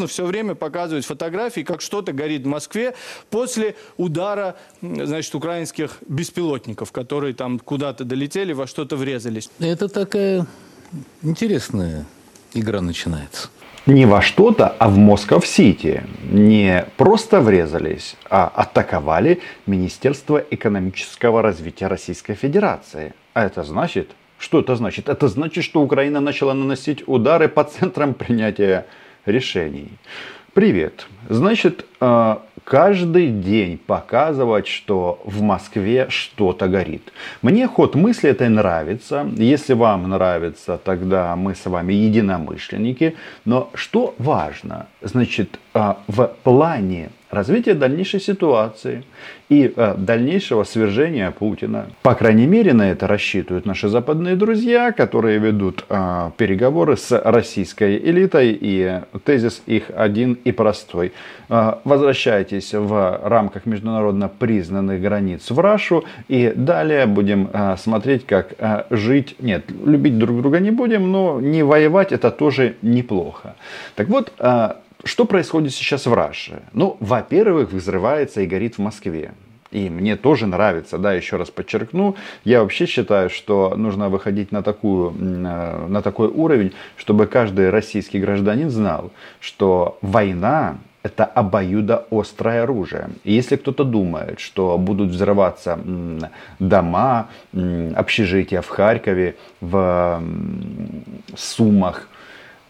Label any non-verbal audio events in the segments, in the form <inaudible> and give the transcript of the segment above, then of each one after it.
нужно все время показывать фотографии, как что-то горит в Москве после удара, значит, украинских беспилотников, которые там куда-то долетели, во что-то врезались. Это такая интересная игра начинается. Не во что-то, а в Москов-Сити. Не просто врезались, а атаковали Министерство экономического развития Российской Федерации. А это значит, что это значит? Это значит, что Украина начала наносить удары по центрам принятия решений. Привет. Значит, э, каждый день показывать, что в Москве что-то горит. Мне ход мысли этой нравится. Если вам нравится, тогда мы с вами единомышленники. Но что важно? Значит, э, в плане развития дальнейшей ситуации и э, дальнейшего свержения Путина. По крайней мере, на это рассчитывают наши западные друзья, которые ведут э, переговоры с российской элитой. И тезис их один и простой. Э, возвращайтесь в рамках международно признанных границ в Рашу. И далее будем э, смотреть, как э, жить. Нет, любить друг друга не будем, но не воевать это тоже неплохо. Так вот, э, что происходит сейчас в Раше? Ну, во-первых, взрывается и горит в Москве. И мне тоже нравится, да, еще раз подчеркну, я вообще считаю, что нужно выходить на, такую, э, на такой уровень, чтобы каждый российский гражданин знал, что война это обоюдоострое оружие. И если кто-то думает, что будут взрываться дома, общежития в Харькове, в Сумах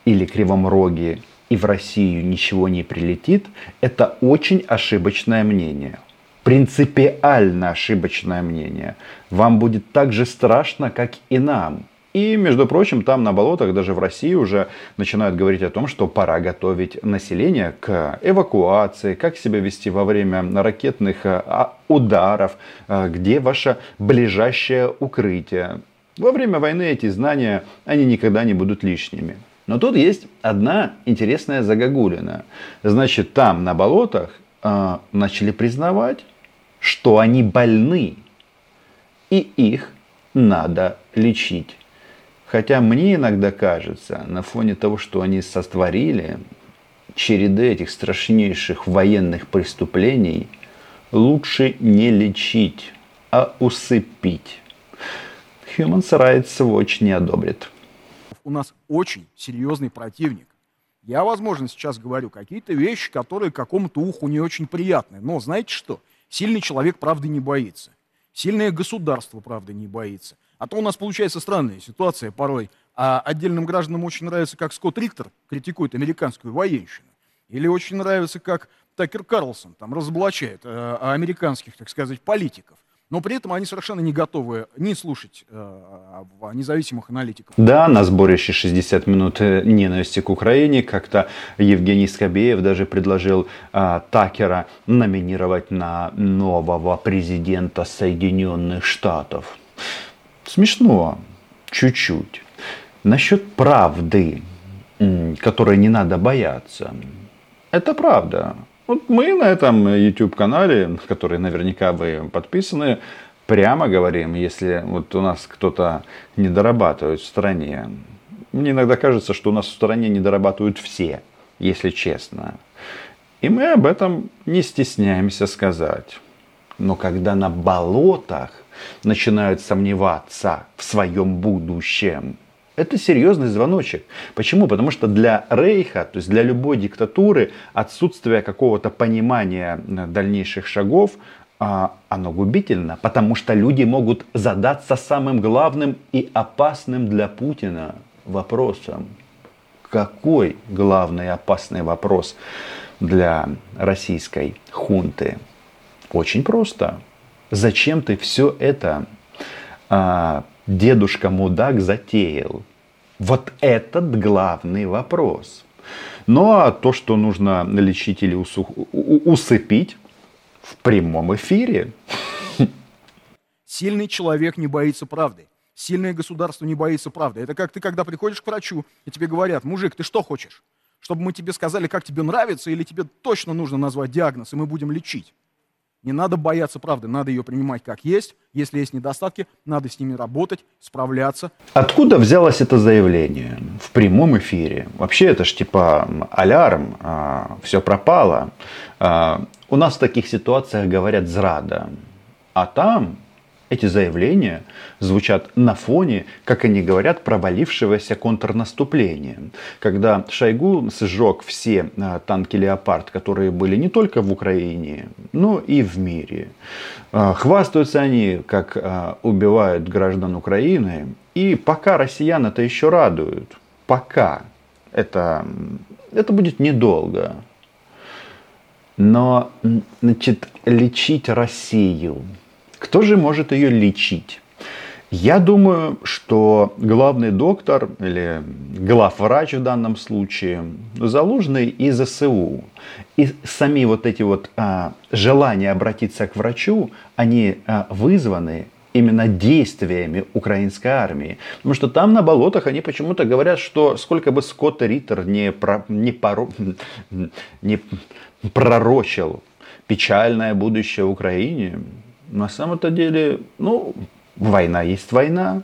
или Кривом Роге, и в Россию ничего не прилетит, это очень ошибочное мнение. Принципиально ошибочное мнение. Вам будет так же страшно, как и нам. И, между прочим, там на болотах, даже в России уже начинают говорить о том, что пора готовить население к эвакуации, как себя вести во время ракетных а, ударов, а, где ваше ближайшее укрытие. Во время войны эти знания, они никогда не будут лишними. Но тут есть одна интересная загогулина. Значит, там на болотах э, начали признавать, что они больны. И их надо лечить. Хотя мне иногда кажется, на фоне того, что они сотворили, череды этих страшнейших военных преступлений лучше не лечить, а усыпить. Human Rights Watch не одобрит у нас очень серьезный противник. Я, возможно, сейчас говорю какие-то вещи, которые какому-то уху не очень приятны. Но знаете что? Сильный человек правды не боится. Сильное государство правды не боится. А то у нас получается странная ситуация порой. А отдельным гражданам очень нравится, как Скотт Риктор критикует американскую военщину. Или очень нравится, как Такер Карлсон там разоблачает э, американских, так сказать, политиков но при этом они совершенно не готовы не слушать э, независимых аналитиков. Да, на сборище 60 минут э, ненависти к Украине как-то Евгений Скобеев даже предложил э, Такера номинировать на нового президента Соединенных Штатов. Смешно, чуть-чуть. Насчет правды, которой не надо бояться. Это правда. Вот мы на этом YouTube-канале, который наверняка вы подписаны, прямо говорим, если вот у нас кто-то не дорабатывает в стране. Мне иногда кажется, что у нас в стране не дорабатывают все, если честно. И мы об этом не стесняемся сказать. Но когда на болотах начинают сомневаться в своем будущем, это серьезный звоночек. Почему? Потому что для Рейха, то есть для любой диктатуры, отсутствие какого-то понимания э, дальнейших шагов, а, оно губительно, потому что люди могут задаться самым главным и опасным для Путина вопросом. Какой главный опасный вопрос для российской хунты? Очень просто. Зачем ты все это а, дедушка мудак затеял? Вот этот главный вопрос. Ну а то, что нужно лечить или усух... усыпить в прямом эфире. Сильный человек не боится правды. Сильное государство не боится правды. Это как ты, когда приходишь к врачу, и тебе говорят, мужик, ты что хочешь? Чтобы мы тебе сказали, как тебе нравится, или тебе точно нужно назвать диагноз, и мы будем лечить? Не надо бояться правды, надо ее принимать как есть. Если есть недостатки, надо с ними работать, справляться. Откуда взялось это заявление в прямом эфире? Вообще это ж типа алярм, а, все пропало. А, у нас в таких ситуациях говорят зрада. А там эти заявления звучат на фоне, как они говорят, провалившегося контрнаступления. Когда Шойгу сжег все а, танки «Леопард», которые были не только в Украине, но и в мире. А, хвастаются они, как а, убивают граждан Украины. И пока россиян это еще радуют, пока это, это будет недолго. Но, значит, лечить Россию – кто же может ее лечить? Я думаю, что главный доктор или главврач в данном случае заложенный из ЗСУ. И сами вот эти вот а, желания обратиться к врачу, они а, вызваны именно действиями украинской армии. Потому что там на болотах они почему-то говорят, что сколько бы Скотт Риттер не, про, не, поро, не пророчил печальное будущее Украине, на самом-то деле, ну, война есть война.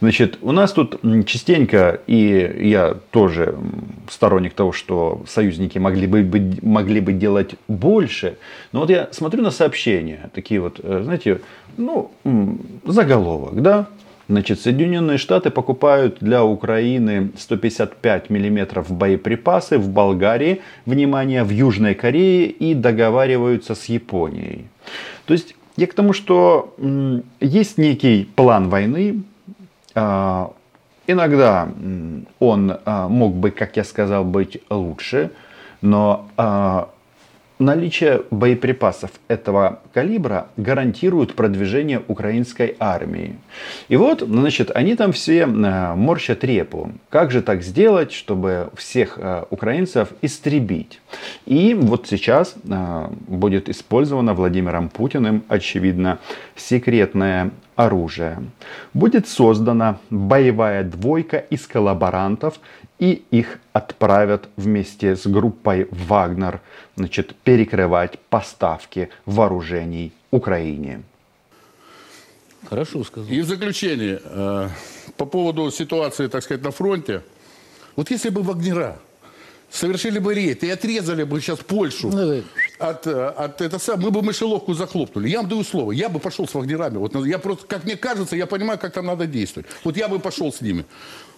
Значит, у нас тут частенько, и я тоже сторонник того, что союзники могли бы, могли бы делать больше. Но вот я смотрю на сообщения, такие вот, э, знаете, ну, заголовок, да, Значит, Соединенные Штаты покупают для Украины 155 миллиметров боеприпасы в Болгарии, внимание, в Южной Корее и договариваются с Японией. То есть я к тому, что есть некий план войны. А, иногда он а, мог бы, как я сказал, быть лучше, но а, наличие боеприпасов этого калибра гарантирует продвижение украинской армии. И вот, значит, они там все э, морщат репу. Как же так сделать, чтобы всех э, украинцев истребить? И вот сейчас э, будет использовано Владимиром Путиным, очевидно, секретное оружие. Будет создана боевая двойка из коллаборантов, и их отправят вместе с группой Вагнер значит, перекрывать поставки вооружений Украине. Хорошо сказал. И в заключение, э, по поводу ситуации, так сказать, на фронте. Вот если бы Вагнера совершили бы рейд и отрезали бы сейчас Польшу ну, от, э, от это сам, мы бы мышеловку захлопнули. Я вам даю слово, я бы пошел с Вагнерами. Вот я просто, как мне кажется, я понимаю, как там надо действовать. Вот я бы пошел с ними.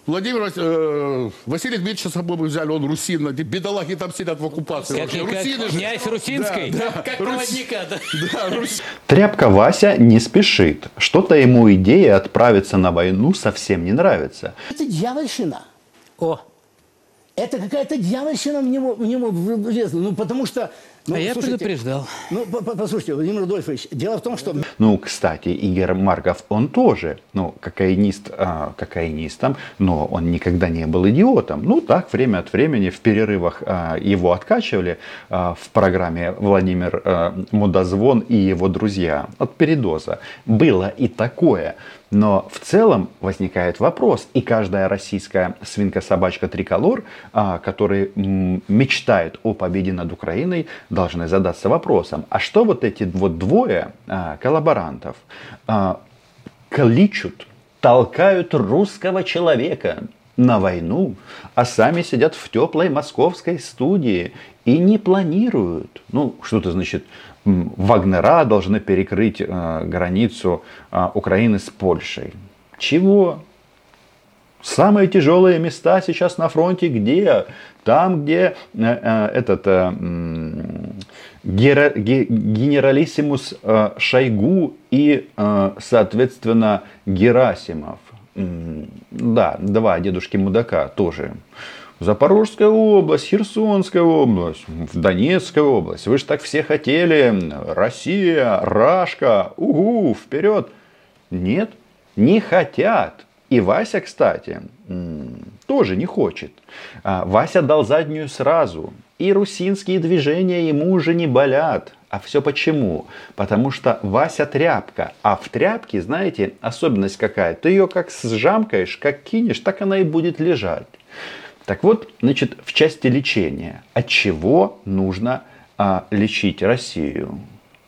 Владимир э, Василий Дмитриевич с собой бы взяли, он русин, бедолаги там сидят в оккупации. Как, как Русины князь же. Русинской, да, да, как Рус... проводника. Да. Да, Рус... Тряпка Вася не спешит. Что-то ему идея отправиться на войну совсем не нравится. Это дьявольщина. О, это какая-то дьявольщина в него, в него влезла. Ну, потому что... Ну, а я предупреждал. Ну, послушайте, Владимир Рудольфович, дело в том, что... Ну, кстати, Игорь Марков, он тоже, ну, кокаинист, а, кокаинистом, но он никогда не был идиотом. Ну, так, время от времени в перерывах а, его откачивали а, в программе Владимир а, Мудозвон и его друзья от передоза. Было и такое. Но в целом возникает вопрос, и каждая российская свинка-собачка триколор, а, который мечтает о победе над Украиной, должны задаться вопросом, а что вот эти вот двое а, коллаборантов а, кличут, толкают русского человека на войну, а сами сидят в теплой московской студии и не планируют. Ну, что-то значит, Вагнера должны перекрыть э, границу э, Украины с Польшей. Чего? Самые тяжелые места сейчас на фронте где? Там, где э, этот генералиссимус Шойгу и, соответственно, Герасимов. Да, два дедушки мудака тоже. Запорожская область, Херсонская область, Донецкая область. Вы же так все хотели. Россия, Рашка, угу, вперед. Нет, не хотят. И Вася, кстати, тоже не хочет. А, Вася дал заднюю сразу. И русинские движения ему уже не болят. А все почему? Потому что Вася тряпка. А в тряпке, знаете, особенность какая? Ты ее как сжамкаешь, как кинешь, так она и будет лежать. Так вот, значит, в части лечения, от чего нужно а, лечить Россию?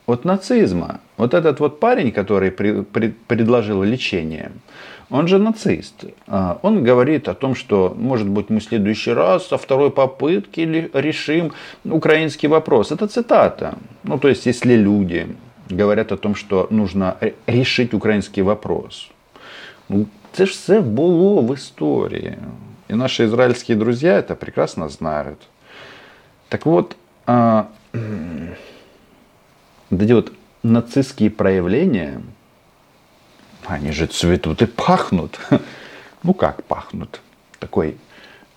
от нацизма. Вот этот вот парень, который при, при, предложил лечение, он же нацист. А, Он говорит о том, что, может быть, мы в следующий раз со второй попытки ли- решим украинский вопрос. Это цитата. Ну, то есть, если люди говорят о том, що нужно ре- решить український вопрос. Ну, це ж все було в історії. І наші ізраїльські друзі це прекрасно знають. Так вот, а, м, вот эти вот нацистские проявления, они же цветут и пахнут. <laughs> Ну как пахнут? Такой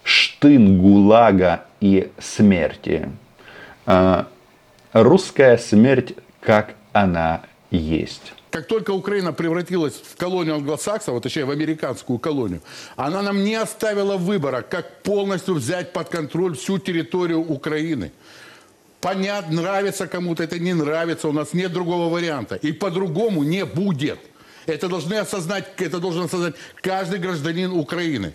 штын ГУЛАГа и смерти. А, Русская смерть, как она есть. Как только Украина превратилась в колонию англосаксов, а точнее в американскую колонию, она нам не оставила выбора, как полностью взять под контроль всю территорию Украины. Понятно, нравится кому-то, это не нравится, у нас нет другого варианта. И по-другому не будет. Это должны осознать, это должен осознать каждый гражданин Украины.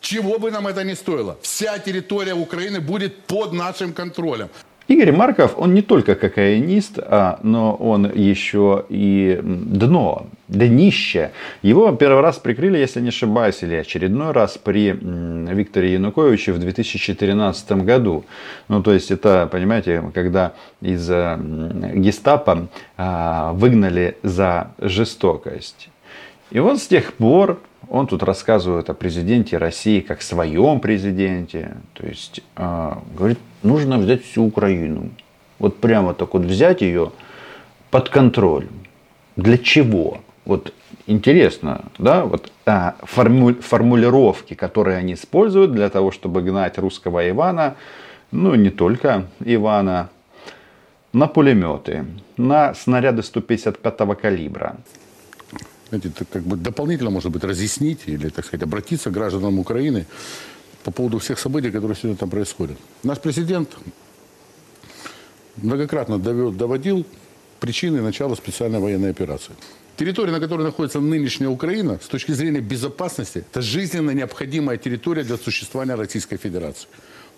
Чего бы нам это ни стоило, вся территория Украины будет под нашим контролем. Игорь Марков, он не только кокаинист, а, но он еще и дно, днище. Его первый раз прикрыли, если не ошибаюсь, или очередной раз при Викторе Януковиче в 2014 году. Ну, то есть это, понимаете, когда из э, гестапо а, выгнали за жестокость. И вот с тех пор он тут рассказывает о президенте России как своем президенте. То есть э, говорит, нужно взять всю Украину. Вот прямо так вот взять ее под контроль. Для чего? Вот интересно, да, вот а, форму- формулировки, которые они используют для того, чтобы гнать русского Ивана, ну не только Ивана, на пулеметы, на снаряды 155 калибра. знаете, это как бы дополнительно, может быть, разъяснить или, так сказать, обратиться к гражданам Украины по поводу всех событий, которые сегодня там происходят. Наш президент многократно доводил причины начала специальной военной операции. Территория, на которой находится нынешняя Украина, с точки зрения безопасности, это жизненно необходимая территория для существования Российской Федерации.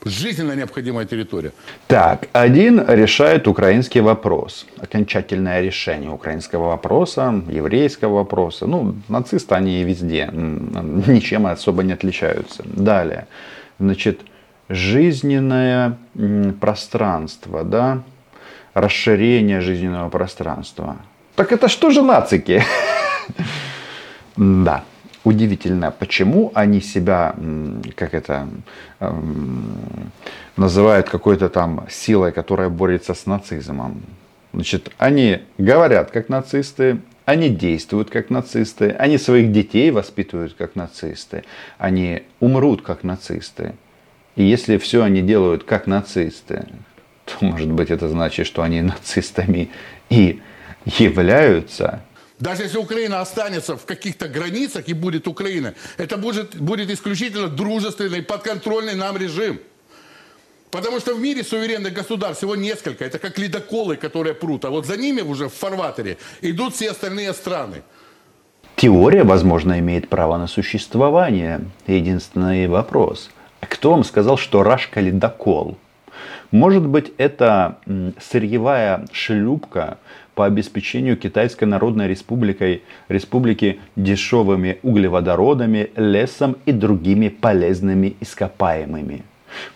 Жизненно необходимая территория. Так, один решает украинский вопрос. Окончательное решение украинского вопроса, еврейского вопроса. Ну, нацисты, они везде. м, Ничем особо не отличаются. Далее. Значит, жизненное пространство, да? Расширение жизненного пространства. Так это что же нацики? <laughs> Да. Удивительно, почему они себя, как это, эм, называют какой-то там силой, которая борется с нацизмом. Значит, они говорят как нацисты, они действуют как нацисты, они своих детей воспитывают как нацисты, они умрут как нацисты. И если все они делают как нацисты, то, может быть, это значит, что они нацистами и являются. Даже если Украина останется в каких-то границах и будет Украина, это будет, будет исключительно дружественный, подконтрольный нам режим. Потому что в мире суверенных государств всего несколько. Это как ледоколы, которые прут. А вот за ними уже в фарватере идут все остальные страны. Теория, возможно, имеет право на существование. Единственный вопрос. Кто вам сказал, что Рашка ледокол? Может быть, это сырьевая шлюпка по обеспечению Китайской Народной Республикой, Республики дешевыми углеводородами, лесом и другими полезными ископаемыми.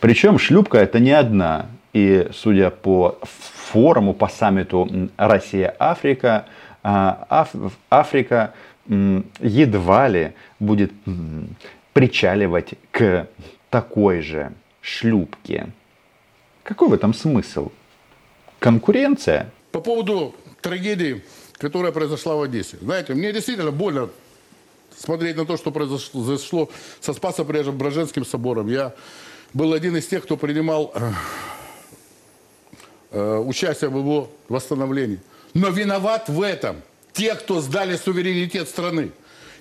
Причем шлюпка это не одна. И судя по форуму, по саммиту Россия-Африка, а, Аф- Африка едва ли будет причаливать к такой же шлюпке. Какой в этом смысл? Конкуренция? По поводу трагедии, которая произошла в Одессе. Знаете, мне действительно больно смотреть на то, что произошло, со Спасо-Преображенским собором. Я был один из тех, кто принимал э, э, участие в его восстановлении. Но виноват в этом те, кто сдали суверенитет страны.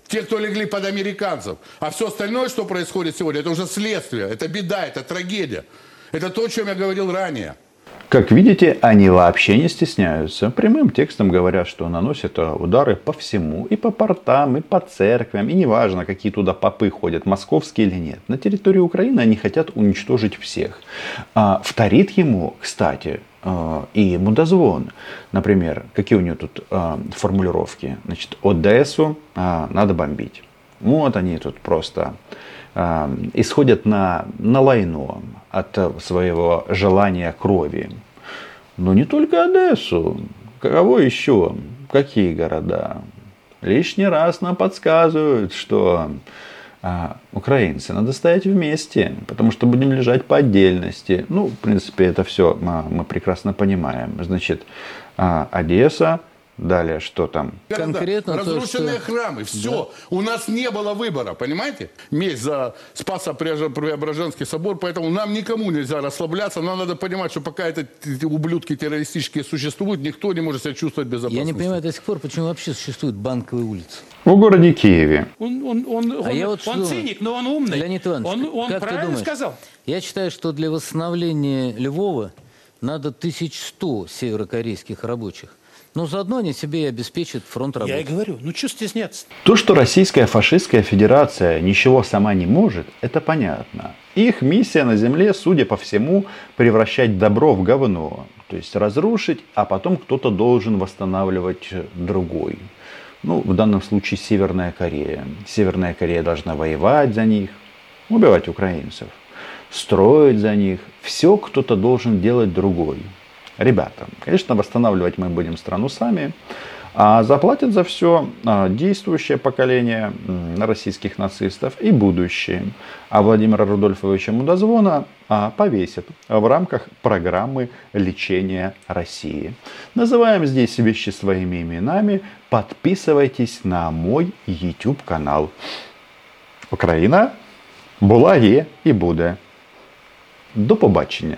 Те, кто легли под американцев. А все остальное, что происходит сегодня, это уже следствие, это беда, это трагедия. Это то, о чем я говорил ранее. Как видите, они вообще не стесняются. Прямым текстом говорят, что наносят удары по всему. И по портам, и по церквям. И неважно, какие туда попы ходят, московские или нет. На территории Украины они хотят уничтожить всех. А, вторит ему, кстати, а, и мудозвон. Например, какие у него тут а, формулировки? Значит, Одессу а, надо бомбить. Вот они тут просто исходят на, на лайно от своего желания крови. Но не только Одессу. Кого еще? Какие города? Лишний раз нам подсказывают, что а, украинцы надо стоять вместе, потому что будем лежать по отдельности. Ну, в принципе, это все мы, мы прекрасно понимаем. Значит, а, Одесса, Далее, что там? Конкретно Разрушенные то, что... храмы. Все. Да. У нас не было выбора, понимаете? Месть за Спасо-Преображенский собор, поэтому нам никому нельзя расслабляться. Нам надо понимать, что пока это, эти ублюдки террористические существуют, никто не может себя чувствовать безопасно. Я не понимаю до сих пор, почему вообще существует банковые улицы. В городе Киеве. Он, он, он, а он, я вот он циник, но он умный. Леонид Иванович, он, он как правильно ты думаешь? сказал. Я считаю, что для восстановления Львова надо 1100 северокорейских рабочих. Но заодно они себе и обеспечат фронт работы. Я и говорю, ну что стесняться? То, что Российская фашистская федерация ничего сама не может, это понятно. Их миссия на Земле, судя по всему, превращать добро в говно. То есть разрушить, а потом кто-то должен восстанавливать другой. Ну, в данном случае Северная Корея. Северная Корея должна воевать за них, убивать украинцев, строить за них. Все кто-то должен делать другой. Ребята, конечно, восстанавливать мы будем страну сами, а заплатят за все а, действующее поколение российских нацистов и будущее. А Владимира Рудольфовича Мудозвона а, повесят в рамках программы лечения России. Называем здесь вещи своими именами. Подписывайтесь на мой YouTube канал. Украина була, є і буде. До побачення.